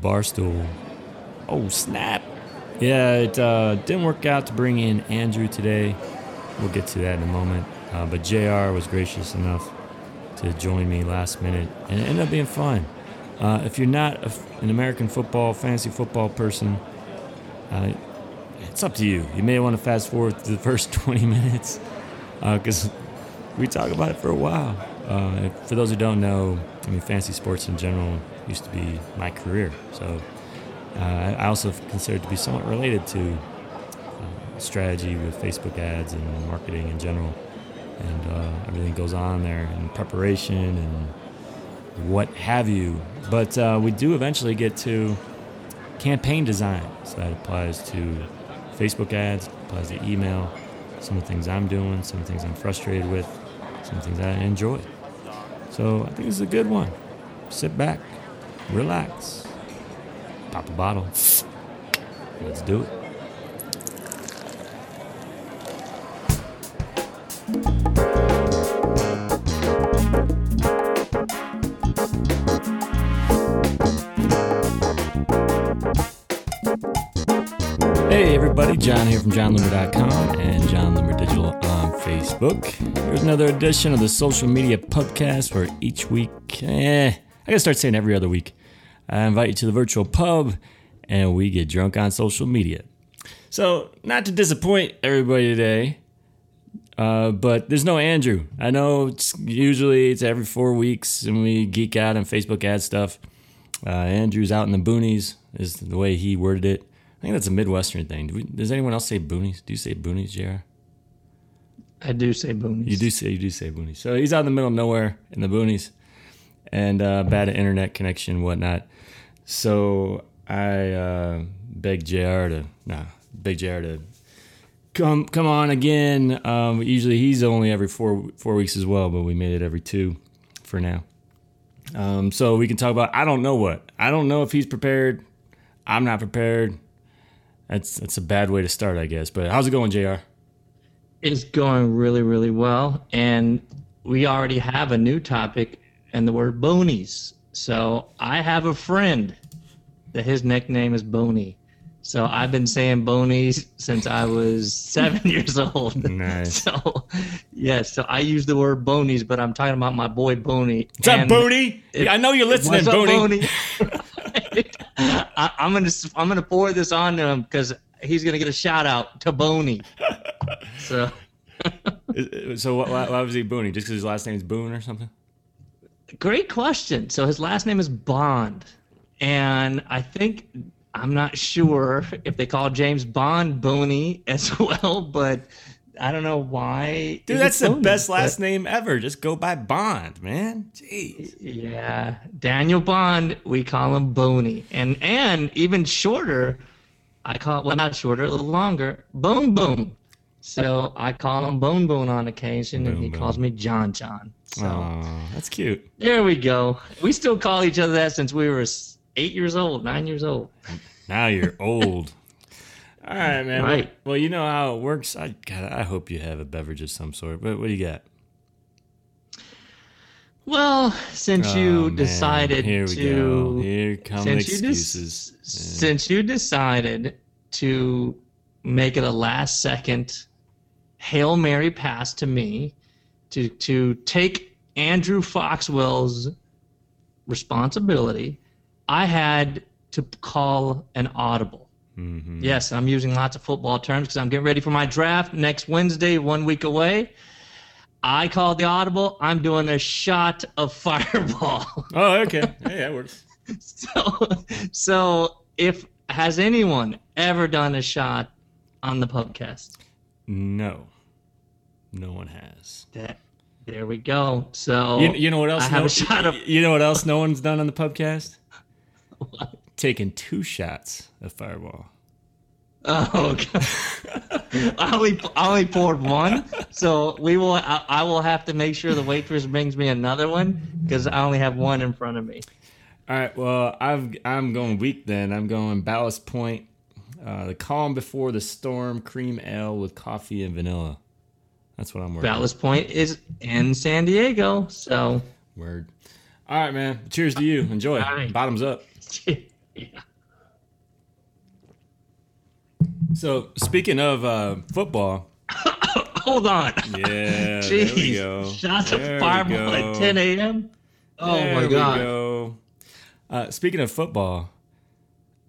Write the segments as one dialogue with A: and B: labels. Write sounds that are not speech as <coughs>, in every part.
A: Barstool. Oh, snap. Yeah, it uh, didn't work out to bring in Andrew today. We'll get to that in a moment. Uh, but JR was gracious enough to join me last minute, and it ended up being fun. Uh, if you're not a, an American football, fantasy football person, uh, it's up to you. You may want to fast forward to the first <laughs> 20 minutes because we talk about it for a while. Uh, for those who don't know, I mean, fantasy sports in general used to be my career. So uh, I also consider it to be somewhat related to uh, strategy with Facebook ads and marketing in general. And uh, everything goes on there and preparation and what have you. But uh, we do eventually get to campaign design. So that applies to Facebook ads, applies to email, some of the things I'm doing, some of the things I'm frustrated with, some things I enjoy. So I think this is a good one. Sit back, relax, pop a bottle. Let's do it. Hey everybody, Jon here from jonloomer.com and Jon Digital on Facebook. Here's another edition of the social media podcast where each week, eh, I gotta start saying every other week, I invite you to the virtual pub and we get drunk on social media. So, not to disappoint everybody today, uh, but there's no Andrew. I know it's usually it's every four weeks and we geek out on Facebook ad stuff. Uh, Andrew's out in the boonies, is the way he worded it. I think that's a Midwestern thing. Do we, does anyone else say boonies? Do you say boonies, JR?
B: I do say boonies.
A: You do say you do say boonies. So he's out in the middle of nowhere in the boonies, and uh, bad internet connection, whatnot. So I uh, begged Jr. to nah, beg Jr. to come come on again. Um, usually he's only every four four weeks as well, but we made it every two for now. Um, so we can talk about I don't know what I don't know if he's prepared. I'm not prepared. That's that's a bad way to start, I guess. But how's it going, Jr.
B: It's going really, really well, and we already have a new topic, and the word bonies. So I have a friend that his nickname is Boney. So I've been saying bonies since I was <laughs> seven years old. <laughs>
A: Nice.
B: So yes, so I use the word bonies, but I'm talking about my boy Boney.
A: What's up,
B: And
A: Boney? I know you're listening,
B: up,
A: Boney.
B: Boney? <laughs> I, I'm gonna I'm gonna forward this on to him because he's gonna get a shout out to Boney. So
A: So why, why why was he Booney? Just because his last name is Boone or something?
B: great question. So his last name is Bond, and I think I'm not sure if they call James Bond Boney as <laughs> well, but I don't know why.
A: Dude, that's
B: it
A: the
B: Boney,
A: best
B: but-
A: last name ever. Just go by Bond, man. Jeez.
B: Yeah, Daniel Bond, we call him Boney, and and even shorter, I call well not shorter, a little longer, Bone Boom. So I call him Bone Bone on occasion, and he
A: Boom.
B: calls me John John. So
A: Aw, that's cute.
B: there we go. We still call each other that since we were eight years old, nine years old.
A: Now you're old. <laughs> All right, man. Well-
B: Right.
A: Well, you know how it works. I God, I hope you have a beverage of some sort. But what do you got?
B: Well, since
A: Oh,
B: you
A: man.
B: decided
A: Here we
B: to
A: go. Here come the
B: since you des-
A: excuses.
B: since you decided to make it a last second hail mary pass to me to to take Andrew Foxwell's responsibility, I had to call an audible.
A: Mhm.
B: Yes, I'm using lots of football terms because I'm getting ready for my draft next Wednesday, one week away. I called the audible. I'm doing a shot of <laughs> fireball.
A: Oh, okay. Hey, that works. <laughs>
B: so, so if has anyone ever done a shot on the podcast?
A: No, no one has.
B: That there we go. So
A: You, you know what else?
B: I have
A: no,
B: a shot of
A: You know what else? No one's done on the podcast. <laughs> Taking two shots of Fireball.
B: oh, God. I only I only poured one, so we will. I, I will have to make sure the waitress brings me another one because I only have one in front of me.
A: All right. Well, I've I'm going weak then. I'm going Ballast Point, uh, the calm before the storm, cream ale with coffee and vanilla. That's what I'm working.
B: Ballast Point is in San Diego, so
A: Word. All right, man. Cheers to you. Enjoy.
B: Right.
A: Bottoms up. <laughs> So speaking of uh, football, <coughs>
B: hold on.
A: Yeah,
B: Jeez.
A: there we go.
B: Shots
A: there
B: of fireball at 10 a.m. Oh
A: there
B: my god.
A: Go. Uh, speaking of football,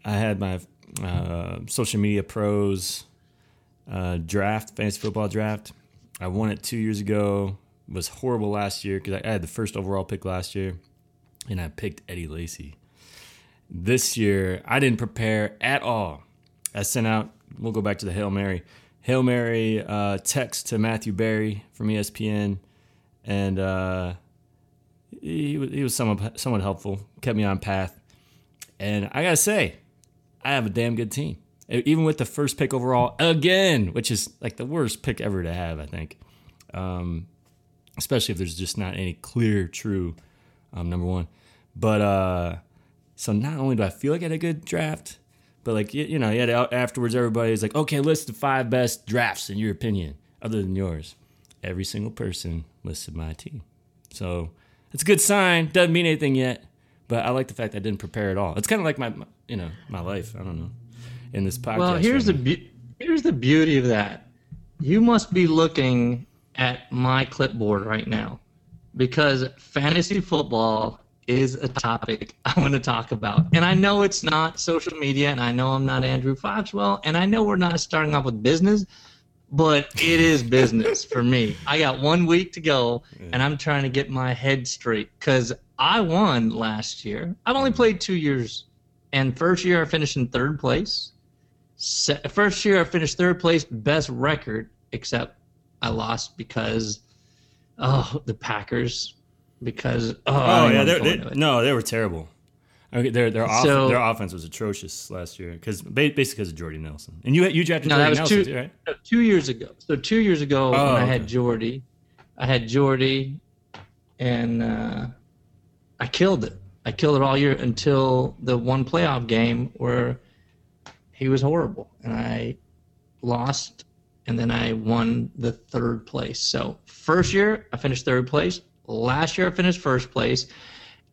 A: I had my uh, social media pros uh, draft, fantasy football draft. I won it two years ago. It was horrible last year because I, had the first overall pick last year, and I picked Eddie Lacy. This year, I didn't prepare at all. I sent out. We'll go back to the hail mary. Hail mary uh, text to Matthew Berry from ESPN, and uh, he was he was somewhat somewhat helpful, kept me on path. And I gotta say, I have a damn good team. Even with the first pick overall again, which is like the worst pick ever to have, I think. Um, especially if there's just not any clear, true um, number one. But uh, so not only do I feel like I had a good draft, but like you, you know, had afterwards everybody's like, okay, list the five best drafts in your opinion, other than yours. Every single person listed my team. So it's a good sign. Doesn't mean anything yet, but I like the fact I didn't prepare at all. It's kind of like my, my- you know, my life. I don't know. In this podcast.
B: Well, here's the be- here's the beauty of that. You must be looking at my clipboard right now because fantasy football is a topic <laughs> I want to talk about. And I know it's not social media and I know I'm not Andrew Foxwell and I know we're not starting off with business, but it is business for me. I got 1 week to go and I'm trying to get my head straight cuz I won last year. I've only mm. played 2 years and first year I finished in third place se- first year I finished third place, best record, except I lost because oh the Packers because oh,
A: Oh yeah, they're, they no, they were terrible. Okay, their their off,
B: So-
A: their offense was atrocious last year because basically because of Jordy Nelson. And you you drafted
B: No,
A: Jordy
B: that was
A: Nelson,
B: two-
A: right?
B: No, two years ago. So two years ago
A: Oh,
B: when I had Jordy, I had Jordy, and uh, I killed it. I killed it all year until the one playoff game where he was horrible, and I lost, and then I won the third place. So first year I finished third place. Last year I finished first place,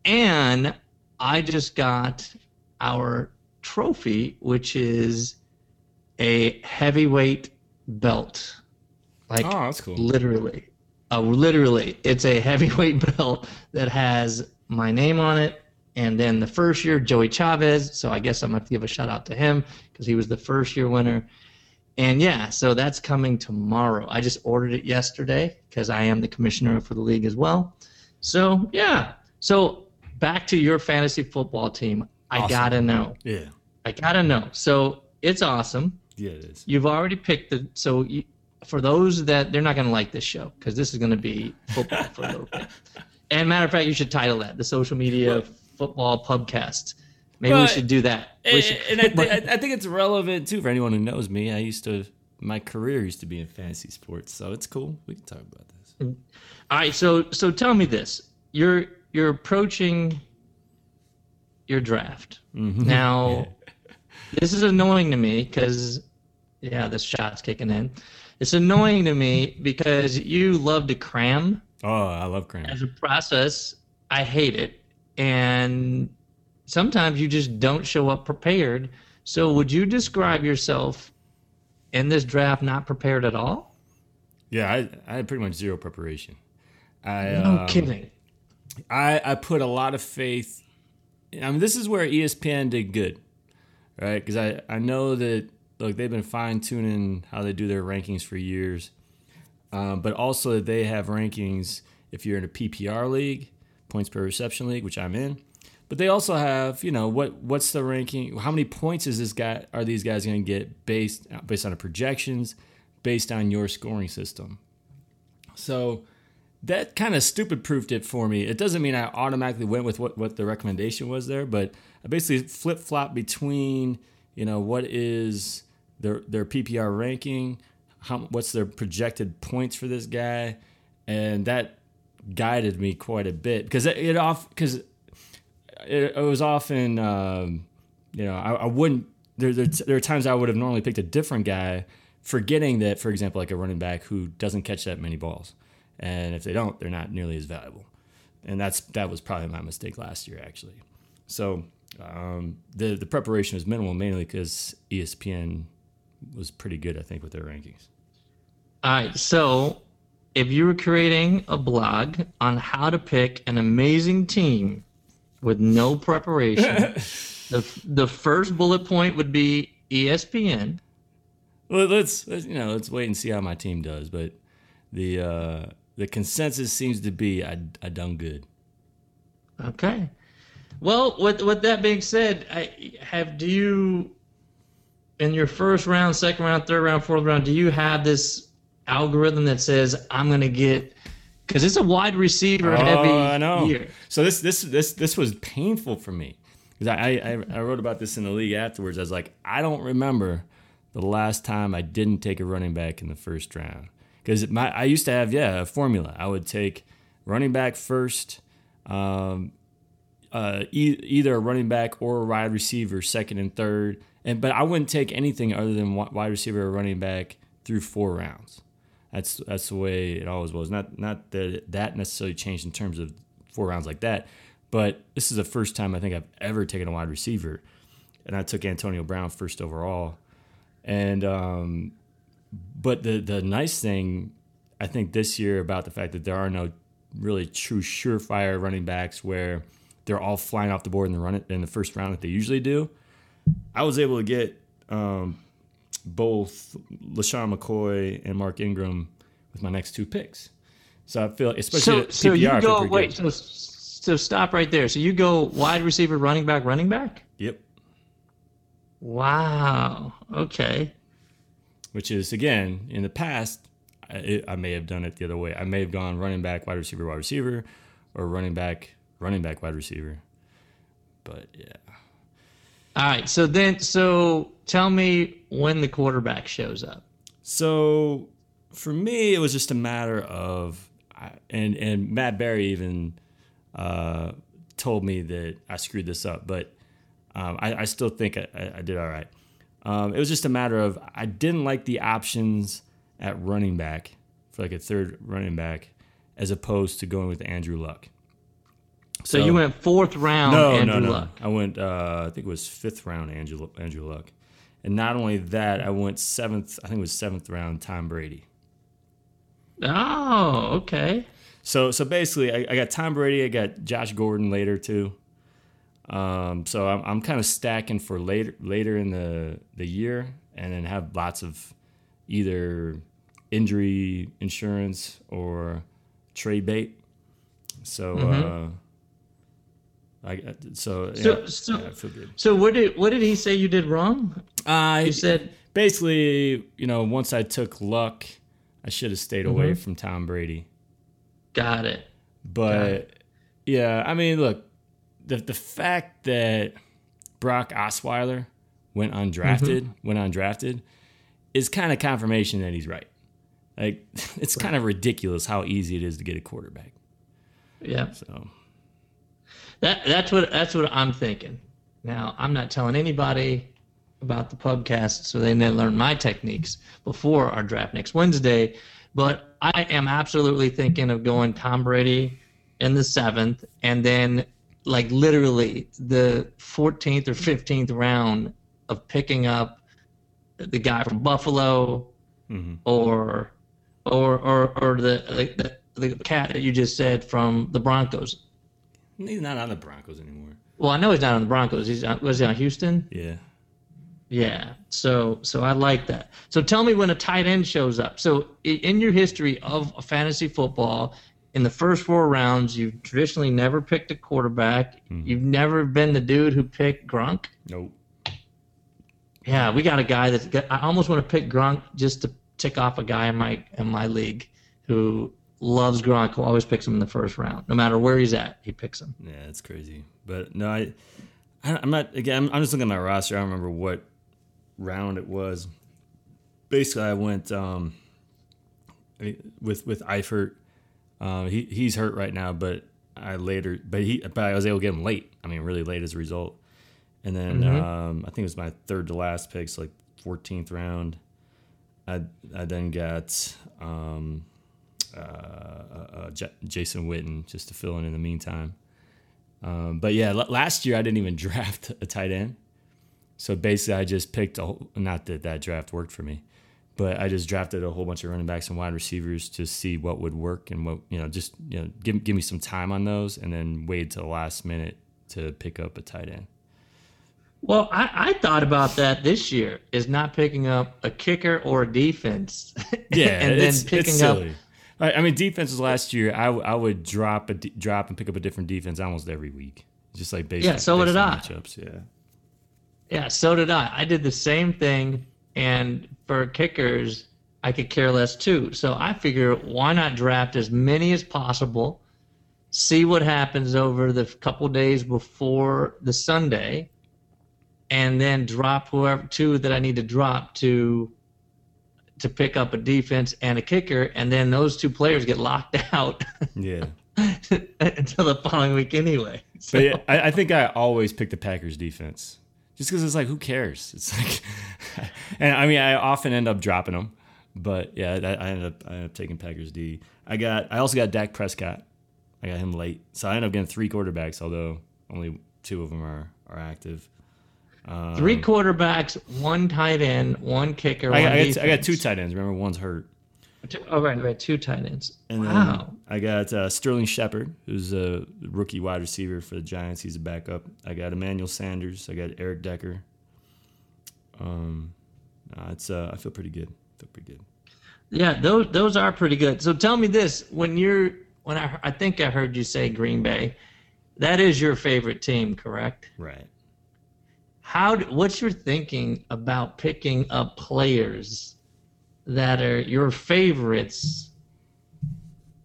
B: and I just got our trophy, which is a heavyweight belt. Like
A: Oh, that's cool.
B: literally. Uh, literally, it's a heavyweight <laughs> belt that has my name on it. And then the first year, Joey Chavez. So I guess I'm going to give a shout out to him because he was the first year winner. And yeah, so that's coming tomorrow. I just ordered it yesterday because I am the commissioner for the league as well. So yeah. So back to your fantasy football team. I
A: Awesome.
B: got to know.
A: Yeah,
B: I got to know. So it's awesome.
A: yeah, it is.
B: You've already picked the so you, for those that they're not going to like this show because this is going to be football for a little bit. <laughs> And matter of fact, you should title that the social media football pubcast. Maybe we should do that.
A: And,
B: should-
A: and I, <laughs> thi- I think it's relevant too for anyone who knows me. I used to my career used to be in fantasy sports, so it's cool. We can talk about this.
B: All right, so so tell me this: you're you're approaching your draft
A: Mm-hmm.
B: now. <laughs> This is annoying to me because yeah, this shot's kicking in. It's annoying to me because you love to cram
A: Oh, I love Kramer.
B: as a process. I hate it, and sometimes you just don't show up prepared. So, would you describe yourself in this draft not prepared at all?
A: Yeah, I, I had pretty much zero preparation. I
B: No
A: um,
B: kidding.
A: I, I put a lot of faith. I mean, this is where ESPN did good, right? Because I, I know that look they've been fine tuning how they do their rankings for years, um, but also that they have rankings if you're in a PPR league, points per reception league, which I'm in. But they also have, you know, what what's the ranking? How many points is this guy? Are these guys going to get based based on the projections, based on your scoring system? So that kind of stupid proofed it for me. It doesn't mean I automatically went with what, what the recommendation was there, but I basically flip flop between, you know, what is their their PPR ranking, how what's their projected points for this guy, and that guided me quite a bit because it, it off because it, it was often um, you know I, I wouldn't there, there there are times I would have normally picked a different guy, forgetting that for example like a running back who doesn't catch that many balls, and if they don't, they're not nearly as valuable, and that's that was probably my mistake last year actually. So um, the the preparation was minimal mainly because ESPN was pretty good, I think, with their rankings.
B: All right. So, if you were creating a blog on how to pick an amazing team with no preparation, <laughs> the the first bullet point would be ESPN.
A: Well, let's, let's you know let's wait and see how my team does, but the uh, the consensus seems to be I I done good.
B: Okay. Well, with with that being said, I have do you in your first round, second round, third round, fourth round, do you have this algorithm that says I'm going to get because it's a wide receiver heavy
A: Oh, I know.
B: year.
A: So this this this this was painful for me because I, I I wrote about this in the league afterwards. I was like, I don't remember the last time I didn't take a running back in the first round because my I used to have yeah a formula. I would take running back first, um, uh, e- either a running back or a wide receiver second and third, and but I wouldn't take anything other than wi- wide receiver or running back through four rounds. That's that's the way it always was. Not not that that necessarily changed in terms of four rounds like that, but this is the first time I think I've ever taken a wide receiver, and I took Antonio Brown first overall, and um, but the the nice thing I think this year about the fact that there are no really true surefire running backs where they're all flying off the board in the run in the first round that they usually do. I was able to get um, both LeSean McCoy and Mark Ingram with my next two picks. So I feel, especially
B: So so
A: PPR,
B: you go wait
A: good.
B: so so stop right there. So you go wide receiver, running back, running back.
A: Yep.
B: Wow. Okay.
A: Which is again in the past, I, I may have done it the other way. I may have gone running back, wide receiver, wide receiver, or running back, running back, wide receiver. But yeah,
B: All right. So then, so tell me when the quarterback shows up.
A: So for me, it was just a matter of, and and Matt Berry even uh, told me that I screwed this up, but um, I, I still think I, I- did all right. Um, it was just a matter of I didn't like the options at running back for like a third running back, as opposed to going with Andrew Luck.
B: So, you went fourth round,
A: No,
B: Andrew
A: no, no.
B: Luck.
A: I went. Uh, I think it was fifth round. Andrew Andrew Luck, and not only that, I went seventh. I think it was seventh round. Tom Brady.
B: Oh, okay.
A: So so basically, I, I got Tom Brady. I got Josh Gordon later too. Um, so I'm, I'm kind of stacking for later later in the the year, and then have lots of either injury insurance or trade bait. So uh, I so,
B: So-
A: yeah,
B: so-
A: yeah, I feel good.
B: So what did what did he say you did wrong?
A: I
B: You said
A: basically, you know, once I took Luck, I should have stayed away mm-hmm. from Tom Brady.
B: got it.
A: But yeah, I mean, look, the the fact that Brock Osweiler went undrafted, mm-hmm. went undrafted, is kind of confirmation that he's right. Like <laughs> it's kind of ridiculous how easy it is to get a quarterback.
B: Yeah.
A: So
B: That that's what that's what I'm thinking. Now I'm not telling anybody about the pubcast so they may learn my techniques before our draft next Wednesday. But I am absolutely thinking of going Tom Brady in the seventh, and then like literally the 14th or 15th round of picking up the guy from Buffalo, mm-hmm. or or or or the, the the cat that you just said from the Broncos.
A: He's not on the Broncos anymore.
B: Well, I know he's not on the Broncos. He's uh, on, was he on Houston?
A: Yeah.
B: Yeah. So so I like that. So tell me when a tight end shows up. So in your history of fantasy football, in the first four rounds, you've traditionally never picked a quarterback. Hmm. You've never been the dude who picked Gronk.
A: Nope.
B: Yeah, we got a guy that's I almost want to pick Gronk just to tick off a guy in my in my league who loves Gronk, always picks him in the first round. No matter where he's at, he picks him.
A: Yeah, it's crazy. But no, I, I I'm not. Again, I'm, just looking at my roster. I don't remember what round it was. Basically, I went um, with with Eifert. Uh, he he's hurt right now, but I later, but he, but I was able to get him late. I mean, really late as a result. And then um, I think it was my third to last pick, so like 14th round. I I then got um, uh, uh, J- Jason Witten just to fill in in the meantime. Um, but yeah, l- last year I didn't even <laughs> draft a tight end. So basically, I just picked a whole, not that that draft worked for me, but I just drafted a whole bunch of running backs and wide receivers to see what would work and what you know just you know give give me some time on those and then wait till the last minute to pick up a tight end.
B: Well, I, I thought about that this year is not picking up a kicker or a defense. <laughs>
A: Yeah,
B: and then picking up.
A: I I mean, defenses last year, I, I would drop a drop and pick up a different defense almost every week, just like based.
B: Yeah,
A: on-
B: so
A: based
B: did I.
A: Matchups, yeah.
B: Yeah, so did I. I did the same thing, and for kickers, I could care less too. So I figure, why not draft as many as possible, see what happens over the couple days before the Sunday, and then drop whoever two that I need to drop to to pick up a defense and a kicker, and then those two players get locked <laughs> out
A: Yeah. <laughs>
B: until the following week anyway. So,
A: But yeah, I, I think I always pick the Packers defense, just because it's like, who cares? It's like, <laughs> and I mean, I often end up dropping them, but yeah, I, I ended up I ended up taking Packers D. I got I also got Dak Prescott. I got him late, so I ended up getting three quarterbacks, although only two of them are are active.
B: Three quarterbacks, one tight end, one kicker.
A: I,
B: one
A: got- I, got, I got two tight ends. Remember, one's hurt.
B: Two, oh, right, right. Two tight ends.
A: And then
B: wow.
A: I got uh, Sterling Shepard, who's a rookie wide receiver for the Giants. He's a backup. I got Emmanuel Sanders. I got Eric Decker. Um, uh, it's uh, I feel pretty good. I feel pretty good.
B: Yeah, those those are pretty good. So tell me this: when you're when I I think I heard you say Green Bay, that is your favorite team, correct?
A: Right.
B: How? do- What's your thinking about picking up players that are your favorites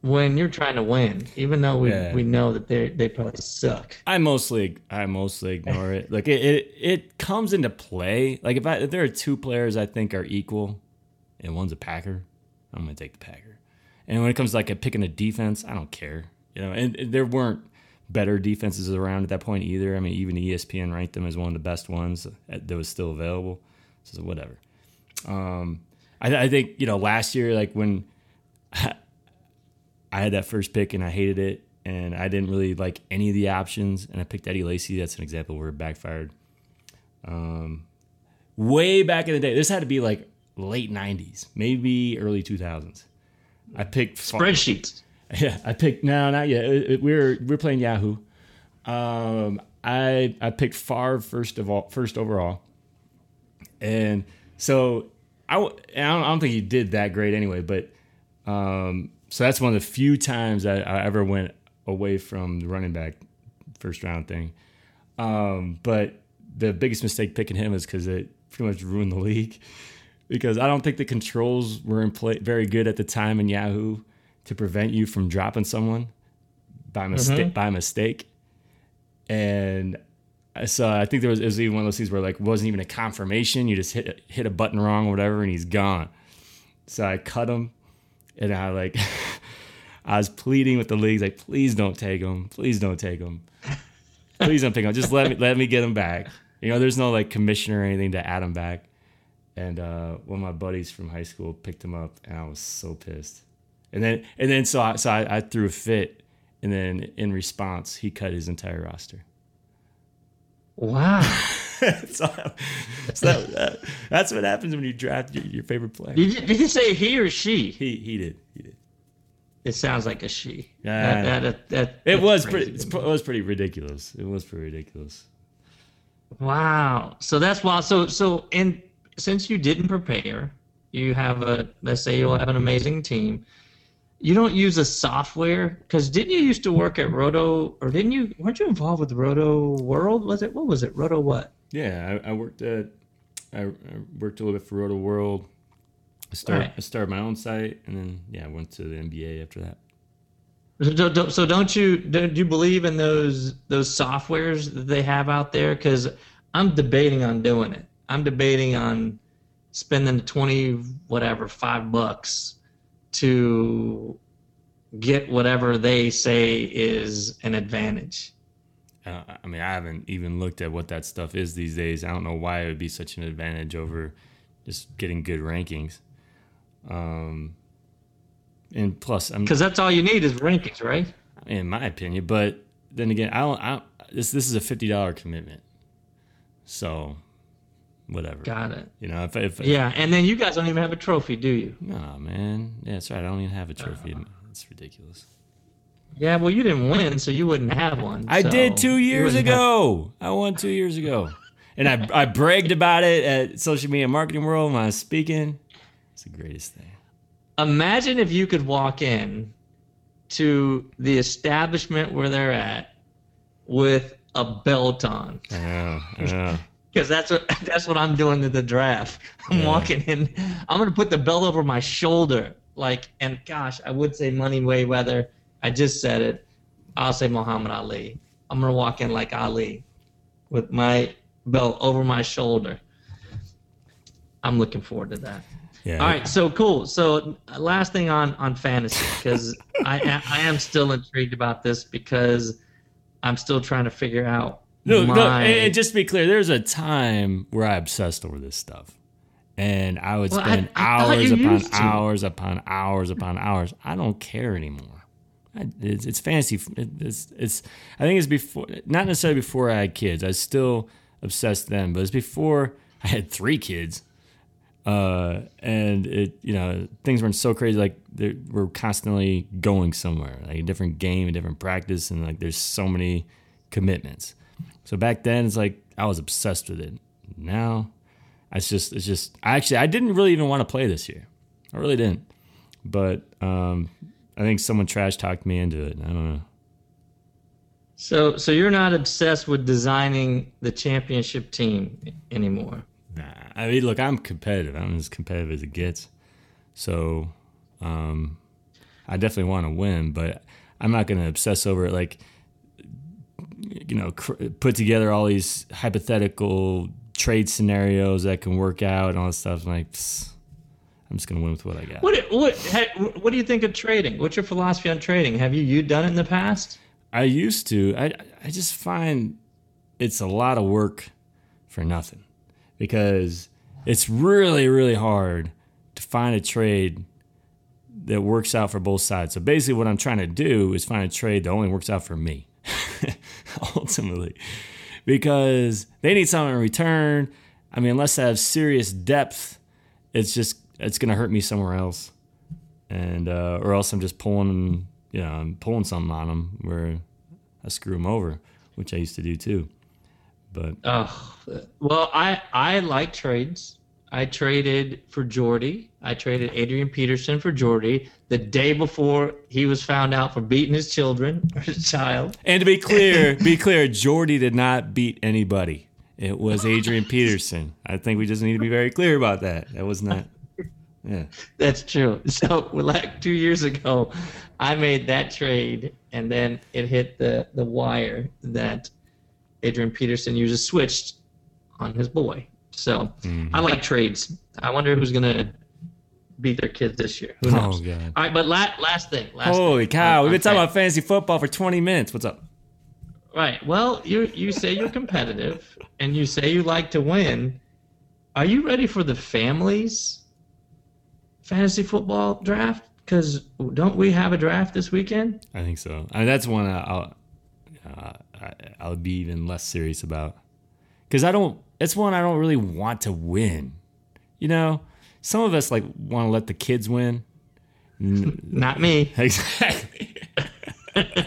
B: when you're trying to win, even though we
A: Yeah.
B: we know that they they probably suck.
A: I mostly I mostly ignore it. Like it, it it comes into play. Like if I if there are two players I think are equal, and one's a Packer, I'm gonna take the Packer. And when it comes to like a picking a defense, I don't care. You know, and, and there weren't better defenses around at that point either. I mean, even ESPN ranked them as one of the best ones that was still available. So whatever. Um, I, I think you know last year, like when <laughs> I had that first pick and I hated it, and I didn't really like any of the options, and I picked Eddie Lacy. That's an example where it backfired. Um, way back in the day, this had to be like late '90s, maybe early 2000s. I picked
B: Spreadsheets. <laughs>
A: yeah, I picked no, not yet. We're we're playing Yahoo. Um, I I picked Favre first of all, first overall, and so I and I don't, I don't think he did that great anyway. But um, so that's one of the few times that I ever went away from the running back first round thing. Um, but the biggest mistake picking him is because it pretty much ruined the league. <laughs> Because I don't think the controls were in play very good at the time in Yahoo to prevent you from dropping someone by mistake. By mistake, and so I think there was, it was even one of those things where like wasn't even a confirmation. You just hit hit a button wrong or whatever, and he's gone. So I cut him, and I like <laughs> I was pleading with the leagues like, please don't take him, please don't take him, please don't pick him. Just let me let me get him back. You know, there's no like commissioner or anything to add him back. And uh, one of my buddies from high school picked him up, and I was so pissed. And then and then so I, so I, I threw a fit, and then in response, he cut his entire roster.
B: Wow. <laughs>
A: so, so that, that- that's what happens when you draft your, your favorite player.
B: Did you, did you say he or she?
A: He he did he did.
B: It sounds like a she.
A: Yeah.
B: That, that, that,
A: It was pretty. It was pretty ridiculous. It was pretty ridiculous.
B: Wow. So that's why. So so and since you didn't prepare, you have a let's say you'll have an amazing team. You don't use a software because didn't you used to work at Roto or didn't you? Weren't you involved with Roto World? Was it what was it? Roto what?
A: Yeah, I, I worked at. I, I worked a little bit for Roto World. I started.
B: Right.
A: I started my own site, and then yeah, I went to the NBA after that.
B: So don't, so don't you don't you believe in those those softwares that they have out there? Because I'm debating on doing it. I'm debating on spending the twenty whatever five bucks to get whatever they say is an advantage.
A: Uh, I mean, I haven't even looked at what that stuff is these days. I don't know why it would be such an advantage over just getting good rankings. Um, and plus, I'm
B: Because that's all you need is rankings, right?
A: in my opinion. But then again, I don't. I, this this is a fifty dollar commitment, so whatever.
B: Got it.
A: You know, if, if
B: Yeah, and then you guys don't even have a trophy, do you?
A: no man, yeah, that's right. I don't even have a trophy. Uh-huh. It's ridiculous.
B: Yeah, well, you didn't win, so you wouldn't have one.
A: I
B: so
A: did two years
B: wouldn't have-
A: ago. I won two years ago, and I I bragged about it at social media marketing world when I was speaking. It's the greatest thing.
B: Imagine if you could walk in to the establishment where they're at with a belt on.
A: I know, I know.
B: Because that's what <laughs> that's what I'm doing to the draft. <laughs> I'm
A: Yeah.
B: walking in. I'm gonna put the belt over my shoulder, like, and gosh, I would say Money Mayweather. I just said it. I'll say Muhammad Ali. I'm gonna walk in like Ali, with my belt over my shoulder. I'm looking forward to that.
A: Yeah.
B: All right, so cool. So last thing on on fantasy because <laughs> I I am still intrigued about this because I'm still trying to figure out
A: No,
B: my
A: no, and, just to be clear, there's a time where I obsessed over this stuff. And I would
B: Well,
A: spend
B: I thought
A: hours upon hours upon hours upon hours. I don't care anymore. I, it's, it's fantasy. It's, it's. I think it's before, not necessarily before I had kids. I was still obsessed then, but it's before I had three kids. Uh, and it, you know, things weren't so crazy. Like they- we're constantly going somewhere, like a different game, a different practice, and like there's so many commitments. So back then, it's like I was obsessed with it. Now, it's just, it's just. I actually, I didn't really even want to play this year. I really didn't. But um, I think someone trash talked me into it. I don't know.
B: So, so you're not obsessed with designing the championship team anymore.
A: Nah, I mean, look, I'm competitive. I'm as competitive as it gets. So, um, I definitely want to win, but I'm not going to obsess over it. Like, you know, cr- put together all these hypothetical trade scenarios that can work out and all this stuff. I'm like, psst, I'm just going to win with what I got.
B: What what ha- what do you think of trading? What's your philosophy on trading? Have you you done it in the past?
A: I used to. I I just find it's a lot of work for nothing because it's really really hard to find a trade that works out for both sides. So basically, what I'm trying to do is find a trade that only works out for me, <laughs> ultimately, because they need something in return. I mean, unless I have serious depth, it's just it's to hurt me somewhere else, and uh, or else I'm just pulling, you know, I'm pulling something on them where I screw them over, which I used to do too. But
B: Oh, well, I I like trades. I traded for Jordy. I traded Adrian Peterson for Jordy the day before he was found out for beating his children or <laughs> his child.
A: and to be clear, be clear, Jordy did not beat anybody. It was Adrian Peterson. I think we just need to be very clear about that. That was not. Yeah.
B: That's true. So like two years ago, I made that trade, and then it hit the the wire that Adrian Peterson used a switched on his boy. So I like trades. I wonder who's gonna beat their kids this year. Who knows?
A: Oh god.
B: All right, but la- last thing. Last
A: Holy
B: thing.
A: cow! We've been talking about fantasy football for 20 minutes. What's up?
B: Right. Well, you you say you're competitive, and you say you like to win. Are you ready for the families fantasy football draft? Because don't we have a draft this weekend?
A: I think so. I mean, that's one I'll uh, I'll be even less serious about because I don't. It's one I don't really want to win. You know, some of us like want to let the kids win. <laughs>
B: Not me. <laughs>
A: Exactly. <laughs>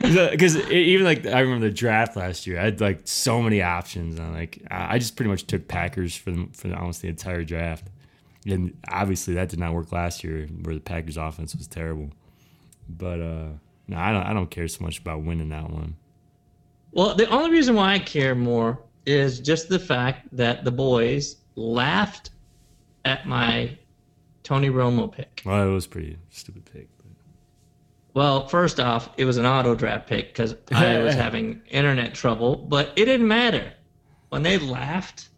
A: Because even like I remember the draft last year, I had like so many options. And like I just pretty much took Packers for the, for almost the entire draft, and obviously that did not work last year, where the Packers offense was terrible. But uh no, I don't. I don't care so much about winning that one.
B: Well, the only reason why I care more is just the fact that the boys laughed at my Tony Romo pick.
A: Well, it was a pretty stupid pick. But.
B: Well, first off, it was an auto draft pick because <laughs> I was having internet trouble, but it didn't matter. When they laughed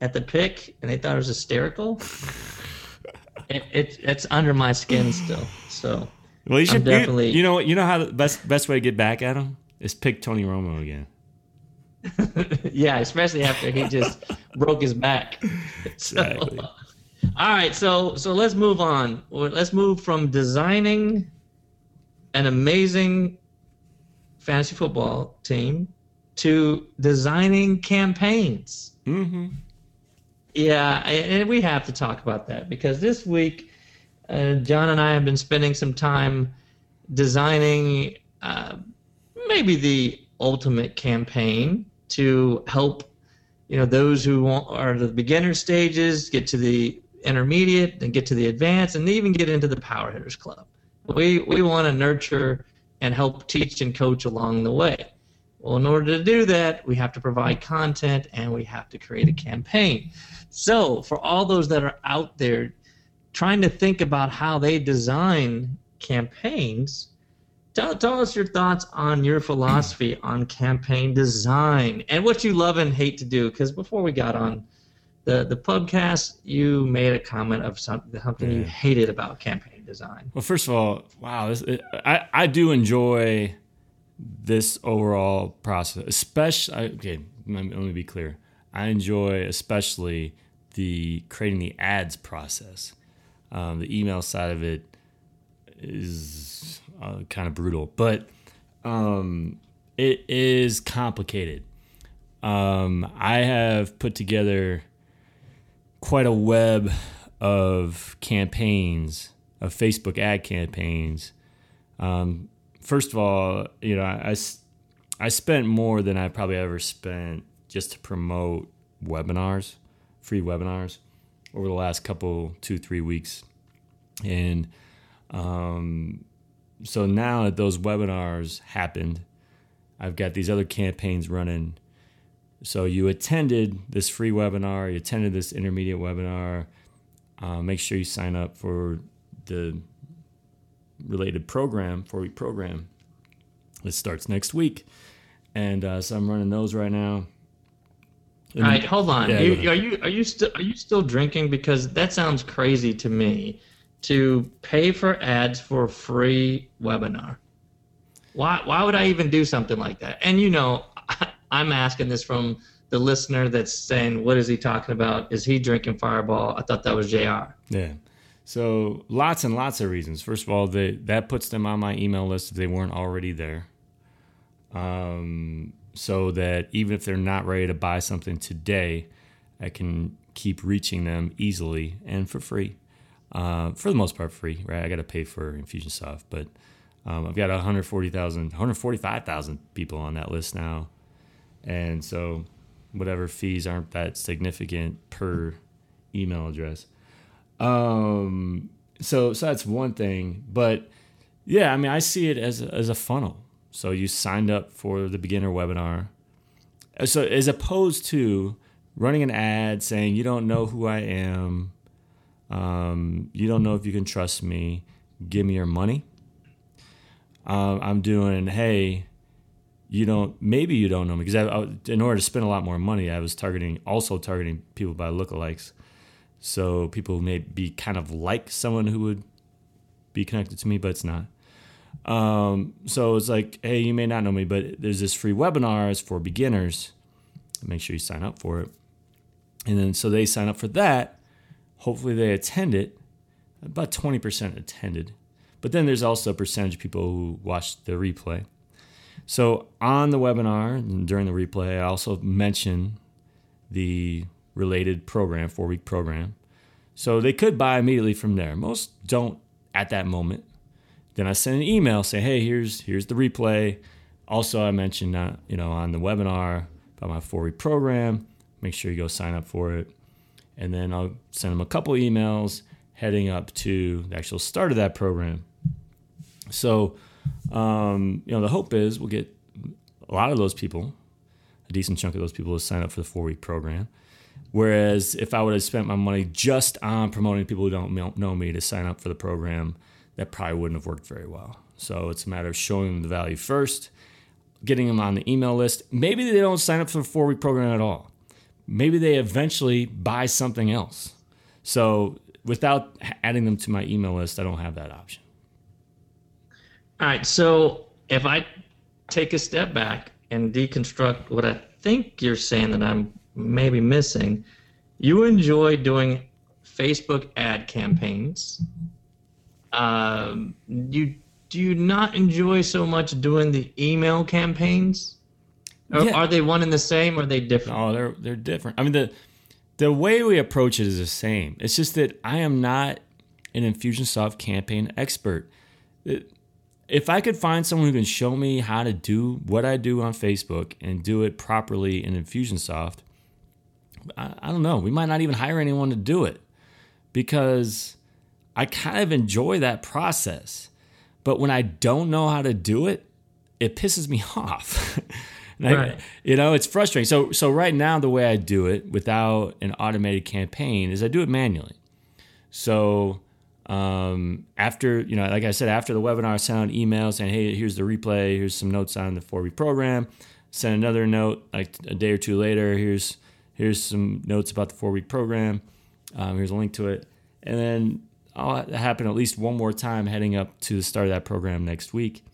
B: at the pick and they thought it was hysterical, <laughs> it, it it's under my skin still. So
A: Well, you should. you-
B: definitely-
A: You, know what? You know how the best best way to get back at him is pick Tony Romo again. <laughs>
B: yeah, especially after he just broke his back. So,
A: Exactly.
B: all right, so so let's move on. Let's move from designing an amazing fantasy football team to designing campaigns.
A: Mm-hmm.
B: Yeah, and we have to talk about that because this week, uh, Jon and I have been spending some time designing uh, maybe the ultimate campaign to help you know those who are the beginner stages get to the intermediate and get to the advanced and even get into the power hitters club. We we want to nurture and help teach and coach along the way. Well in order to do that we have to provide content and we have to create a campaign. So for all those that are out there trying to think about how they design campaigns Tell, tell us your thoughts on your philosophy on campaign design and what you love and hate to do. Because before we got on the the podcast, you made a comment of something something you hated about campaign design.
A: Well, first of all, wow, this, it, I I do enjoy this overall process, especially. Okay, let me, let me be clear. I enjoy especially the creating the ads process. Um, the email side of it is uh, kind of brutal, but um, it is complicated. Um, I have put together quite a web of campaigns, of Facebook ad campaigns. Um, first of all, you know, I, I, I spent more than I probably ever spent just to promote webinars, free webinars, over the last couple, two, three weeks. And um, so now that those webinars happened, I've got these other campaigns running. So you attended this free webinar, you attended this intermediate webinar. Uh, make sure you sign up for the related program, four week program. It starts next week, and uh, so I'm running those right now.
B: All right, hold on. Yeah, you, are you are you still are you still drinking? Because that sounds crazy to me to pay for ads for a free webinar. Why, why would I even do something like that? And you know, <laughs> I'm asking this from the listener that's saying, what is he talking about? Is he drinking Fireball? I thought that was JR.
A: Yeah. So lots and lots of reasons. First of all, they, that puts them on my email list if they weren't already there. Um, so that even if they're not ready to buy something today, I can keep reaching them easily and for free uh, for the most part free, right? I got to pay for Infusionsoft, but um, I've got 140,000, 145,000 people on that list now. And so whatever fees aren't that significant per email address. Um, so, so that's one thing, but yeah, I mean, I see it as as a funnel. So you signed up for the beginner webinar. So as opposed to running an ad saying you don't know who I am, um, you don't know if you can trust me. Give me your money. Uh, I'm doing, hey, you don't, maybe you don't know me. Because I, I, in order to spend a lot more money, I was targeting, also targeting people by lookalikes. So people may be kind of like someone who would be connected to me, but it's not. Um, so it's like, hey, you may not know me, but there's this free webinar it's for beginners. Make sure you sign up for it. And then so they sign up for that Hopefully they attend it. About 20% attended. But then there's also a percentage of people who watched the replay. So on the webinar and during the replay, I also mention the related program, four week program. So they could buy immediately from there. Most don't at that moment. Then I send an email say, "Hey, here's here's the replay." Also, I mentioned uh, you know on the webinar about my four week program. Make sure you go sign up for it and then I'll send them a couple emails heading up to the actual start of that program. So, um, you know, the hope is we'll get a lot of those people, a decent chunk of those people, to sign up for the four week program. Whereas if I would have spent my money just on promoting people who don't know me to sign up for the program, that probably wouldn't have worked very well. So it's a matter of showing them the value first, getting them on the email list. Maybe they don't sign up for the four week program at all maybe they eventually buy something else. So without adding them to my email list, I don't have that option.
B: All right. So if I take a step back and deconstruct what I think you're saying that I'm maybe missing, you enjoy doing Facebook ad campaigns. Um, you do you not enjoy so much doing the email campaigns?
A: Yeah.
B: are they one and the same? Or are they different?
A: Oh, they're they're different. I mean the the way we approach it is the same. It's just that I am not an Infusionsoft campaign expert. If I could find someone who can show me how to do what I do on Facebook and do it properly in Infusionsoft, I, I don't know. We might not even hire anyone to do it because I kind of enjoy that process. But when I don't know how to do it, it pisses me <laughs> off.
B: Right.
A: you know, it's frustrating. So so right now the way I do it without an automated campaign is I do it manually. So um, after you know, like I said, after the webinar, I send out emails saying, "Hey, here's the replay. Here's some notes on the four week program." Send another note like a day or two later. Here's here's some notes about the four week program. Um, here's a link to it, and then I'll happen at least one more time heading up to the start of that program next week.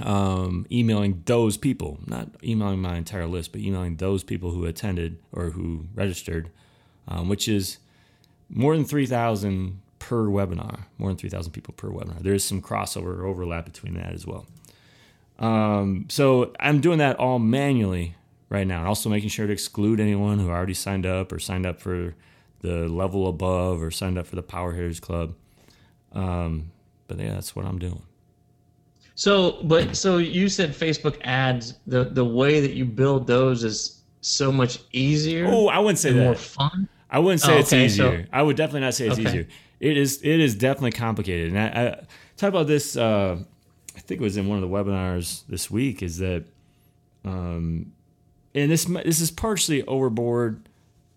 A: Um, emailing those people, not emailing my entire list, but emailing those people who attended or who registered, um, which is more than 3,000 per webinar, more than 3,000 people per webinar. There's some crossover overlap between that as well. Um, so I'm doing that all manually right now, and also making sure to exclude anyone who already signed up or signed up for the level above or signed up for the Power Hitters Club. Um, but yeah, that's what I'm doing.
B: So, but so you said Facebook ads. The the way that you build those is so much easier.
A: Oh, I wouldn't say
B: and more fun.
A: I wouldn't say
B: Oh,
A: it's
B: okay, so-
A: easier. I would definitely not say it's
B: Okay.
A: easier. It is. It is definitely complicated. And I, I talk about this. Uh, I think it was in one of the webinars this week. Is that, um, and this this is partially overboard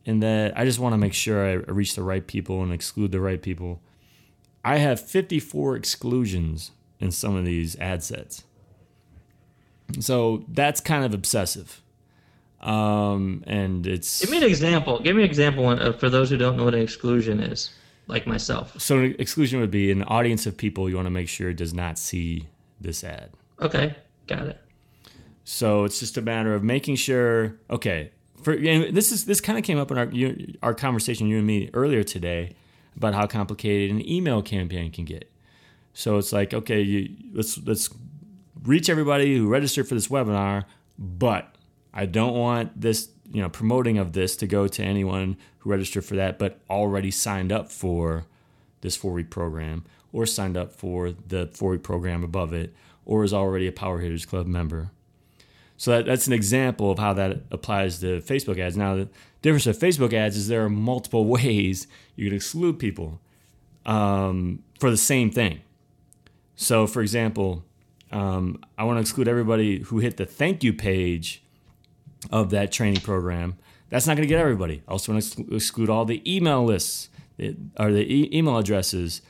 A: in that I just want to make sure I reach the right people and exclude the right people. I have 54 exclusions in some of these ad sets. So that's kind of obsessive. Um, and it's
B: Give me an example. Give me an example uh, for those who don't know what an exclusion is, like myself.
A: So an exclusion would be an audience of people you want to make sure does not see this ad.
B: Okay, got it.
A: So it's just a matter of making sure. Okay, for and this is this kind of came up in our you, our conversation you and me earlier today about how complicated an email campaign can get. So it's like okay, you, let's let's reach everybody who registered for this webinar, but I don't want this you know promoting of this to go to anyone who registered for that but already signed up for this four week program or signed up for the four week program above it or is already a Power Hitters Club member. So that, that's an example of how that applies to Facebook ads. Now, the difference with Facebook ads is there are multiple <laughs> ways you can exclude people um, for the same thing. So, for example, um, I want to exclude everybody who hit the thank you page of that training program. That's not going to get everybody. I also want to exclude all the email lists that, or the e- email addresses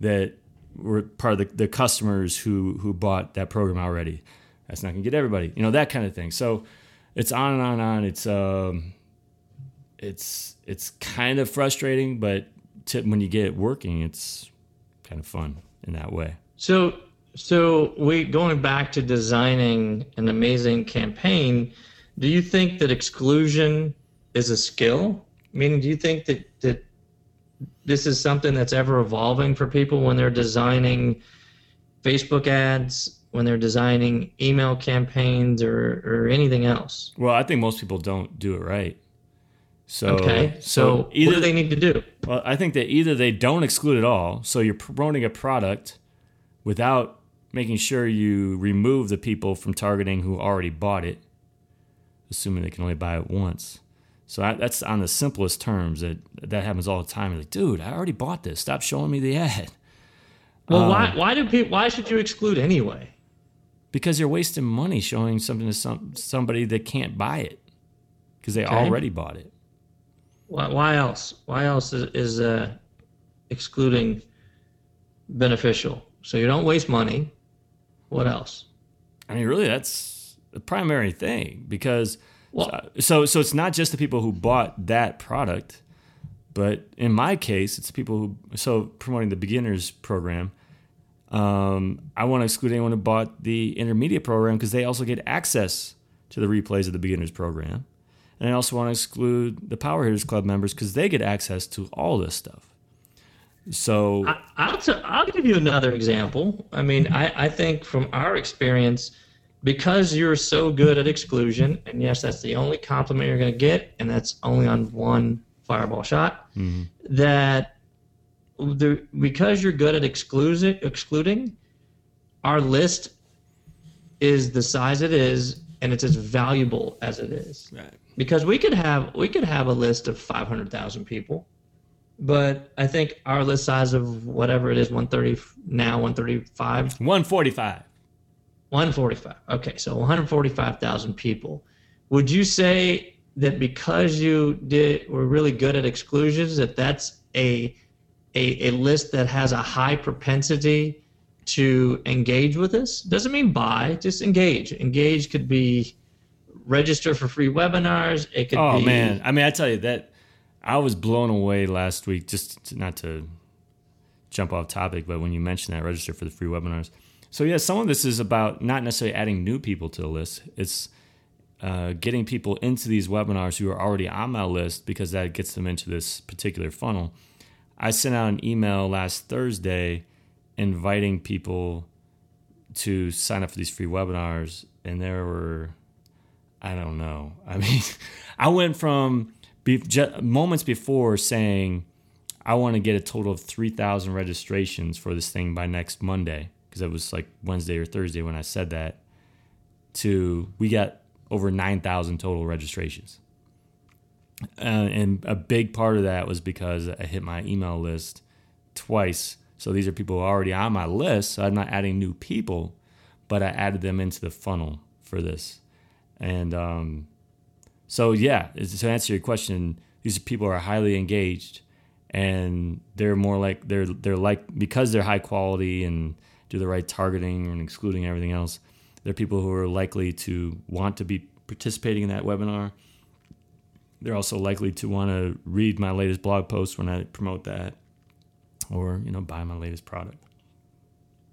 A: that were part of the, the customers who who bought that program already. That's not going to get everybody. You know that kind of thing. So it's on and on and on. It's um, it's it's kind of frustrating, but to, when you get it working, it's kind of fun in that way.
B: So, so we going back to designing an amazing campaign. Do you think that exclusion is a skill? Meaning, do you think that that this is something that's ever evolving for people when they're designing Facebook ads, when they're designing email campaigns, or or anything else?
A: Well, I think most people don't do it right. So
B: Okay, so, what
A: either
B: do they need to do?
A: Well, I think that either they don't exclude at all, so you're promoting a product without making sure you remove the people from targeting who already bought it, assuming they can only buy it once. So I, that's on the simplest terms. That that happens all the time. Like, dude, I already bought this. Stop showing me the <laughs> ad.
B: Well,
A: Um,
B: why why do people? Why should you exclude anyway?
A: Because you're wasting money showing something to some somebody that can't buy it because they
B: Okay.
A: already bought it.
B: Why, why else? Why else is, is uh, excluding beneficial? So you don't waste money. What else?
A: I mean, really, that's the primary thing because
B: Well-
A: so so it's not just the people who bought that product, but in my case, it's people who so promoting the beginners program. Um, I want to exclude anyone who bought the intermediate program because they also get access to the replays of the beginners program, and I also want to exclude the Power Hitters Club members because they get access to all this stuff. So
B: I, I'll, t- I'll give you another example. I mean, I, I think from our experience, because you're so good at exclusion, and yes, that's the only compliment you're going to get, and that's only on one fireball shot,
A: Mm-hmm.
B: that the, because you're good at excluding, excluding, our list is the size it is, and it's as valuable as it is.
A: Right.
B: Because we could have we could have a list of five hundred thousand people, but I think our list size of whatever it is, one thirty now, one thirty five,
A: 145.
B: 145. Okay, so 145,000 people. Would you say that because you did were really good at exclusions that that's a a, a list that has a high propensity to engage with us? Doesn't mean buy, just engage. Engage could be register for free webinars. It could
A: Oh
B: be
A: man, I mean, I tell you that I was blown away last week. Just to, not to jump off topic, but when you mentioned that register for the free webinars, so yeah, some of this is about not necessarily adding new people to the list. It's uh, getting people into these webinars who are already on my list because that gets them into this particular funnel. I sent out an email last Thursday inviting people to sign up for these free webinars, and there were I don't know. I mean, <laughs> I went from be, ju- moments before saying I want to get a total of 3,000 registrations for this thing by next Monday, because it was like Wednesday or Thursday when I said that, to we got over 9,000 total registrations. Uh, and a big part of that was because I hit my email list twice. So these are people already on my list. So I'm not adding new people, but I added them into the funnel for this. And um, so, yeah, to answer your question, these people are highly engaged, and they're more like they're they're like because they're high quality and do the right targeting and excluding everything else. They're people who are likely to want to be participating in that webinar. They're also likely to want to read my latest blog post when I promote that, or you know, buy my latest product.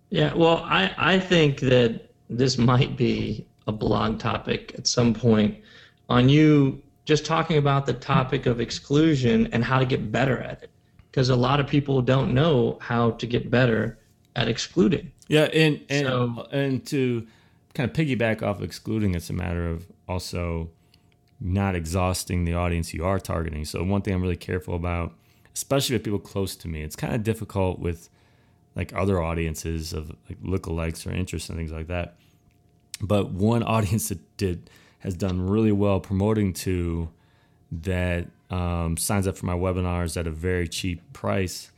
B: Yeah, well, I, I think that this might be a blog topic at some point on you just talking about the topic of exclusion and how to get better at it. Because a lot of people don't know how to get better at excluding.
A: Yeah, and and
B: So-
A: and to kind of piggyback off excluding, it's a matter of also not exhausting the audience you are targeting. So one thing I'm really careful about, especially with people close to me, it's kind of difficult with like other audiences of like lookalikes or interests and things like that. But one <laughs> audience that did has done really well promoting to that um, signs up for my webinars at a very cheap price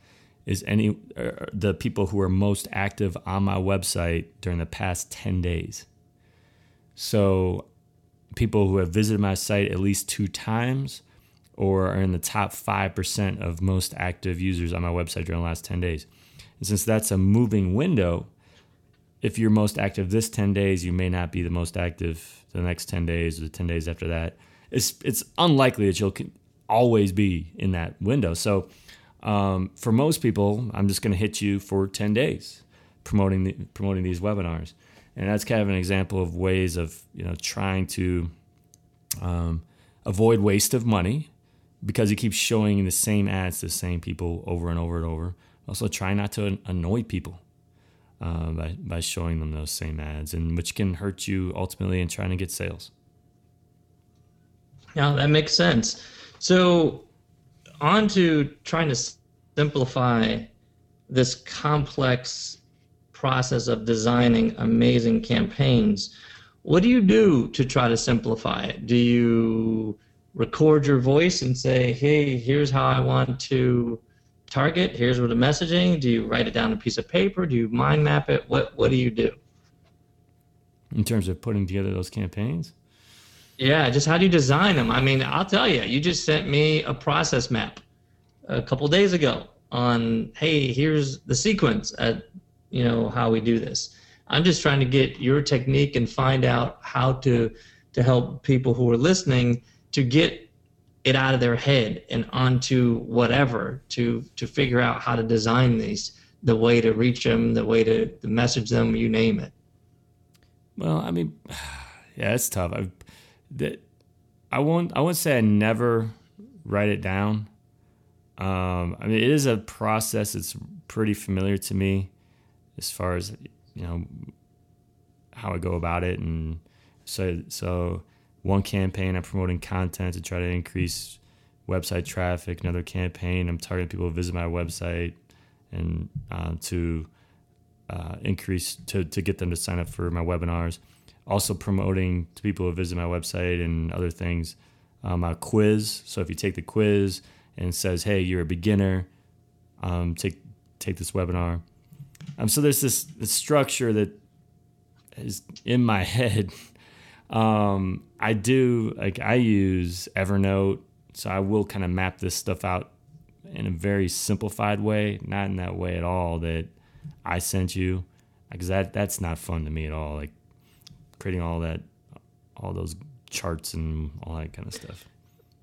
A: is any uh, the people who are most active on my website during the past 10 days. So people who have visited my site at least two times or are in the top 5% of most active users on my website during the last 10 days. And since that's a moving window, if you're most active this 10 days, you may not be the most active the next 10 days or the 10 days after that. It's, it's unlikely that you'll always be in that window. So um, for most people, I'm just going to hit you for 10 days promoting, the, promoting these webinars. And that's kind of an example of ways of you know trying to um, avoid waste of money because you keep showing the same ads to the same people over and over and over. Also, try not to annoy people uh, by by showing them those same ads, and which can hurt you ultimately in trying to get sales.
B: Yeah, that makes sense. So, on to trying to simplify this complex process of designing amazing campaigns. What do you do to try to simplify it? Do you record your voice and say, hey, here's how I want to target, here's what the messaging? Do you write it down on a piece of paper? Do you mind map it? What, what do you do?
A: In terms of putting together those campaigns,
B: Yeah, just how do you design them? I mean, I'll tell you, you just sent me a process map a couple days ago on, hey, here's the sequence at, you know, how we do this. I'm just trying to get your technique and find out how to to help people who are listening to get it out of their head and onto whatever to to figure out how to design these, the way to reach them, the way to, to message them, you name it.
A: Well, I mean, <sighs> yeah, it's tough. I that I won't I won't say I never write it down. Um, I mean, it is a process that's pretty familiar to me, as far as you know, how I go about it, and so so one campaign I'm promoting content to try to increase website traffic. Another campaign I'm targeting people to visit my website and uh, to uh, increase to to get them to sign up for my webinars. Also promoting to people who visit my website and other things. Um, a quiz. So if you take the quiz and says, "Hey, you're a beginner," um, take take this webinar. Um, so there's this, this structure that is in my <laughs> head. Um, I do like I use Evernote, so I will kind of map this stuff out in a very simplified way, not in that way at all that I sent you, because that that's not fun to me at all. Like creating all that, all those charts and all that kind of stuff.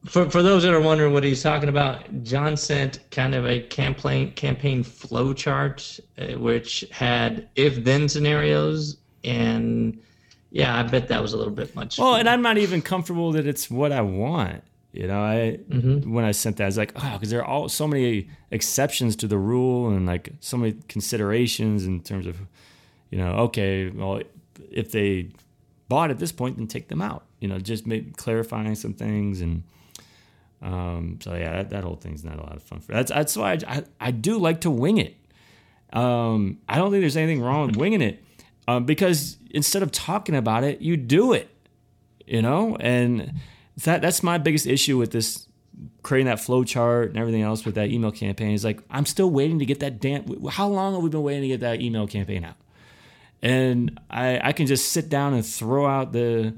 B: For, for those that are wondering what he's talking about, Jon sent kind of a campaign campaign flow chart, uh, which had if then scenarios, and yeah, I bet that was a little bit much.
A: Well, and I'm not even comfortable that it's what I want. You know, I mm-hmm. when I sent that, I was like, oh, because there are all so many exceptions to the rule and like so many considerations in terms of, you know, okay, well, if they bought at this point, then take them out. You know, just make, clarifying some things and um, so yeah, that, that, whole thing's not a lot of fun. For that's that's why I, I, I do like to wing it. Um, I don't think there's anything wrong with winging it um, because instead of talking about it, you do it. You know, and that that's my biggest issue with this creating that flow chart and everything else with that email campaign is like I'm still waiting to get that damn. How long have we been waiting to get that email campaign out? And I I can just sit down and throw out the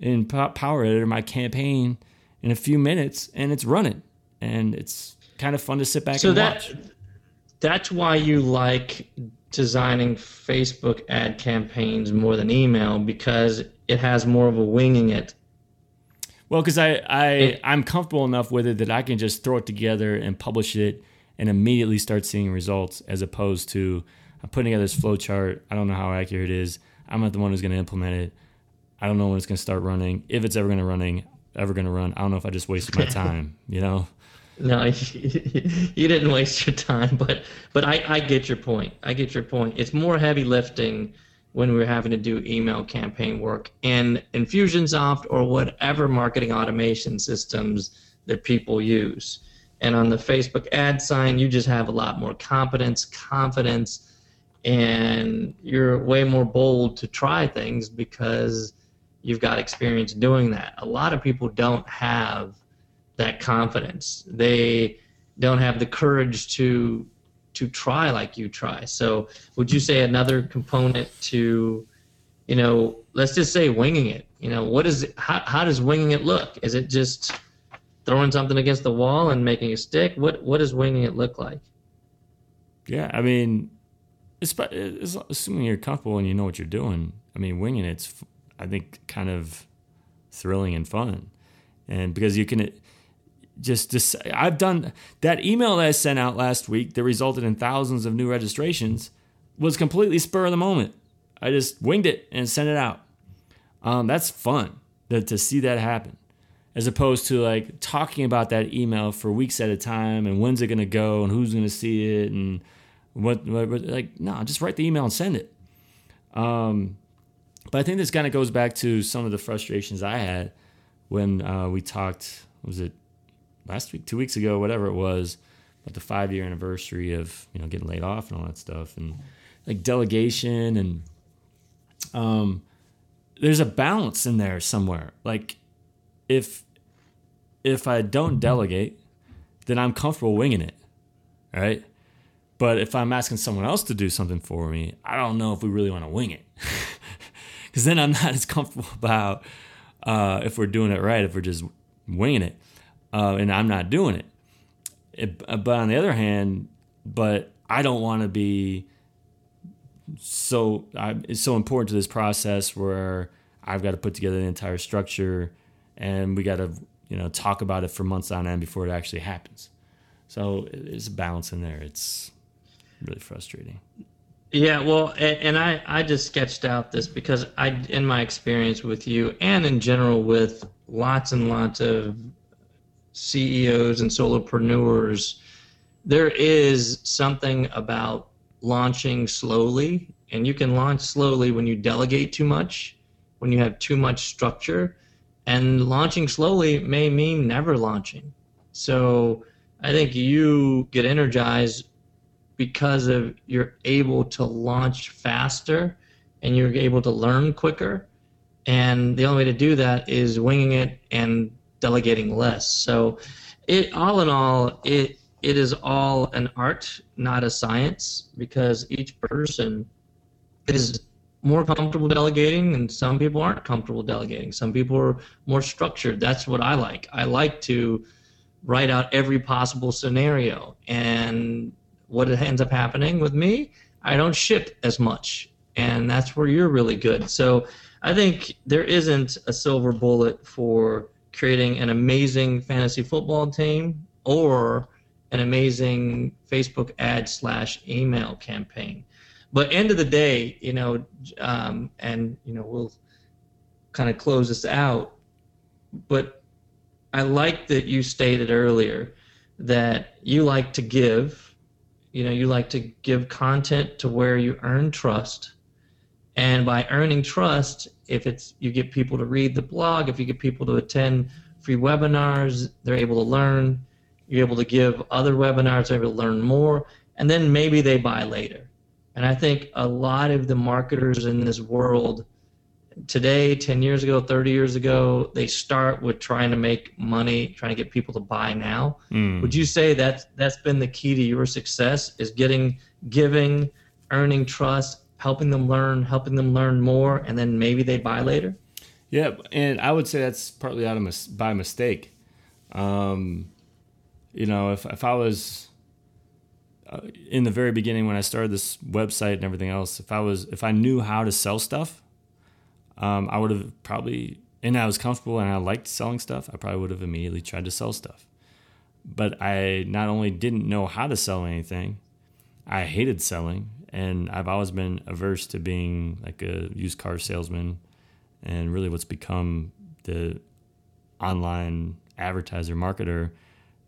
A: in Power Editor my campaign in a few minutes and it's running and it's kind of fun to sit back so and that, watch.
B: That's why you like designing Facebook ad campaigns more than email because it has more of a winging it.
A: Well, because I, I it, I'm comfortable enough with it that I can just throw it together and publish it and immediately start seeing results as opposed to I'm putting together this flow chart. I don't know how accurate it is. I'm not the one who's going to implement it. I don't know when it's going to start running. If it's ever going to running, ever going to run. I don't know if I just wasted my <laughs> time, you know?
B: No, <laughs> you didn't waste your time, but but I, I get your point. I get your point. It's more heavy lifting when we're having to do email campaign work and Infusionsoft or whatever marketing automation systems that people use. And on the Facebook ad sign, you just have a lot more competence, confidence, and you're way more bold to try things because – you've got experience doing that. A lot of people don't have that confidence. They don't have the courage to to try like you try. So, would you say another component to, you know, let's just say winging it. You know, what is it, how how does winging it look? Is it just throwing something against the wall and making a stick? What what does winging it look like?
A: Yeah, I mean, it's, it's assuming you're comfortable and you know what you're doing. I mean, winging it's I think kind of thrilling and fun. And because you can just just I've done that email that I sent out last week that resulted in thousands of new registrations was completely spur of the moment. I just winged it and sent it out. Um, that's fun to, to see that happen, as opposed to like talking about that email for weeks at a time and when's it going to go and who's going to see it and what, what, like no, just write the email and send it. Um, but I think this kind of goes back to some of the frustrations I had when uh, we talked. Was it last week, two weeks ago, whatever it was, about the five year anniversary of you know getting laid off and all that stuff, and like delegation and um, there's a balance in there somewhere. Like if if I don't delegate, then I'm comfortable winging it, right? But if I'm asking someone else to do something for me, I don't know if we really want to wing it. <laughs> because then I'm not as comfortable <laughs> about uh, if we're doing it right, if we're just winging it, uh, and I'm not doing it. it. Uh, but on the other hand, but I don't want to be so. I, it's so important to this process where I've got to put together the entire structure, and we got to you know talk about it for months on end before it actually happens. So it's a balance in there. It's really frustrating.
B: Yeah, well, and, and, I, I just sketched out this because I, in my experience with you and in general with lots and lots of CEOs and solopreneurs, there is something about launching slowly And you can launch slowly when you delegate too much, when you have too much structure. And launching slowly may mean never launching. So I think you get energized because of you're able to launch faster and you're able to learn quicker. And the only way to do that is winging it and delegating less. So it all in all, it it is all an art, not a science, because each person is more comfortable delegating and some people aren't comfortable delegating. Some people are more structured. That's what I like. I like to write out every possible scenario. And what ends up happening with me, I don't ship as much. And that's where you're really good. So I think there isn't a silver bullet for creating an amazing fantasy football team or an amazing Facebook ad slash email campaign. But end of the day, you know, um, and you know, we'll kind of close this out. But I like that you stated earlier that you like to give, you know, you like to give content to where you earn trust. And by earning trust, if it's you get people to read the blog, if you get people to attend free webinars, they're able to learn. You're able to give other webinars, they're able to learn more, and then maybe they buy later. And I think a lot of the marketers in this world today, 10 years ago, 30 years ago, they start with trying to make money, trying to get people to buy now. Mm. Would you say that that's been the key to your success is getting, giving, earning trust, helping them learn, helping them learn more, and then maybe they buy later?
A: Yeah, and I would say that's partly out of mis- by mistake. Um, you know, if if I was uh, in the very beginning when I started this website and everything else, if I was if I knew how to sell stuff, um, I would have probably and I was comfortable and I liked selling stuff. I probably would have immediately tried to sell stuff. But I not only didn't know how to sell anything, I hated selling, and I've always been averse to being like a used car salesman, and really what's become the online advertiser marketer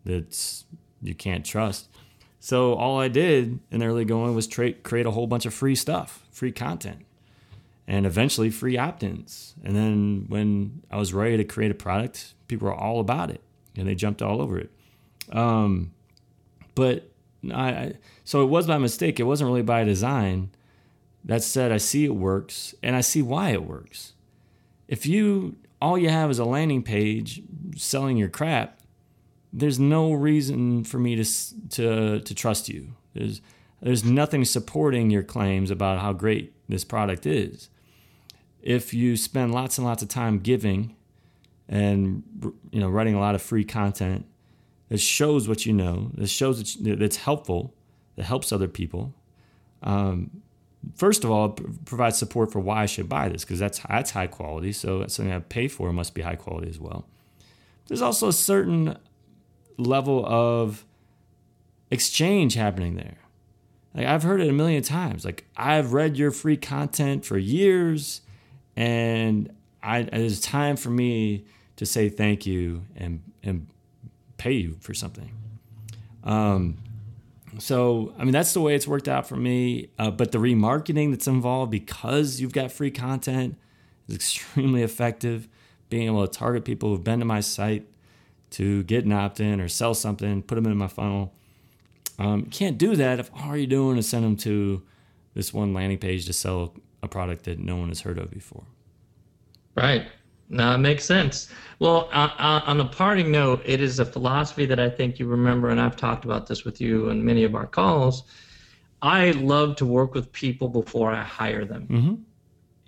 A: that's you can't trust. So all I did in the early going was tra- create a whole bunch of free stuff, free content, and eventually free opt-ins. And then when I was ready to create a product, people were all about it, and they jumped all over it. Um, but I, so it was by mistake. It wasn't really by design. That said, I see it works, and I see why it works. If you all you have is a landing page selling your crap, there's no reason for me to to to trust you. There's there's nothing supporting your claims about how great this product is. If you spend lots and lots of time giving and you know writing a lot of free content that shows what you know, that shows that that's helpful, that helps other people. Um, first of all, provides support for why I should buy this because that's that's high quality. So something I pay for must be high quality as well. There's also a certain level of exchange happening there. Like I've heard it a million times. Like I've read your free content for years, and I it's time for me to say thank you and and pay you for something. Um, so I mean that's the way it's worked out for me. Uh, but the remarketing that's involved because you've got free content is extremely effective. Being able to target people who've been to my site to get an opt in or sell something, put them in my funnel. Um, can't do that if all you're doing is send them to this one landing page to sell a product that no one has heard of before.
B: Right. No, it makes sense. Well, uh, uh, on a parting note, it is a philosophy that I think you remember, and I've talked about this with you in many of our calls. I love to work with people before I hire them. Mm-hmm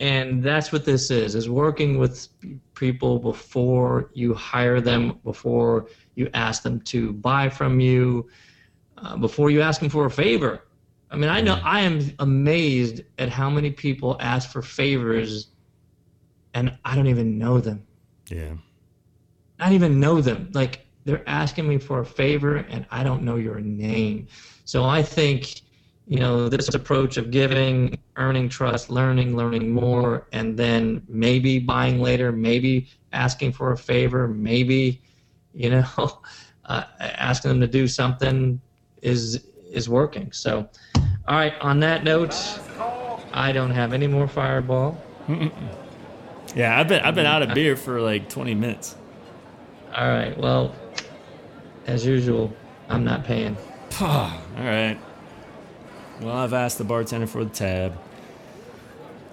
B: and that's what this is is working with people before you hire them before you ask them to buy from you uh, before you ask them for a favor i mean i know mm-hmm. i am amazed at how many people ask for favors and i don't even know them.
A: Yeah.
B: I don't even know them. Like they're asking me for a favor and i don't know your name. So i think you know this approach of giving earning trust learning learning more and then maybe buying later maybe asking for a favor maybe you know <laughs> uh, asking them to do something is is working. So all right on that note I don't have any more Fireball.
A: Yeah, I've been I've been out of beer for like 20 minutes.
B: All right. Well, as usual, I'm not paying. <sighs>
A: All right. Well, I've asked the bartender for the tab.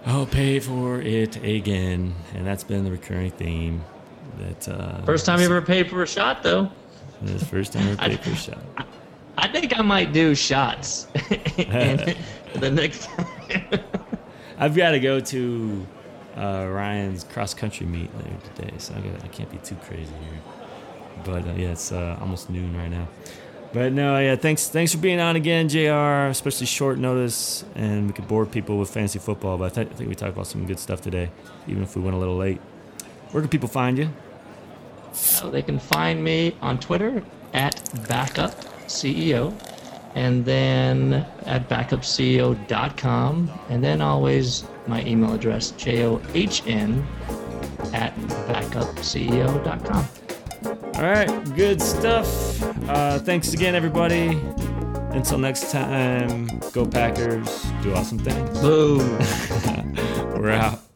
A: I'll pay for it again, and that's been the recurring theme. That uh,
B: First time you ever paid for a shot, though.
A: This first time <laughs> I paid for a shot.
B: I think I might do shots. <laughs> <laughs> the next time.
A: I've got to go to uh, Ryan's cross country meet later today, so I, gotta, I can't be too crazy here. But uh, yeah, it's uh, almost noon right now. But no, yeah, thanks thanks for being on again, JR. Especially short notice, and we could bore people with fantasy football. But I, th- I think we talked about some good stuff today, even if we went a little late. Where can people find you?
B: So they can find me on Twitter at backupceo and then at backupceo.com and then always my email address john at backupceo.com
A: All right, good stuff. Uh, thanks again, everybody. Until next time, go Packers, do awesome things.
B: boom <laughs>
A: We're out.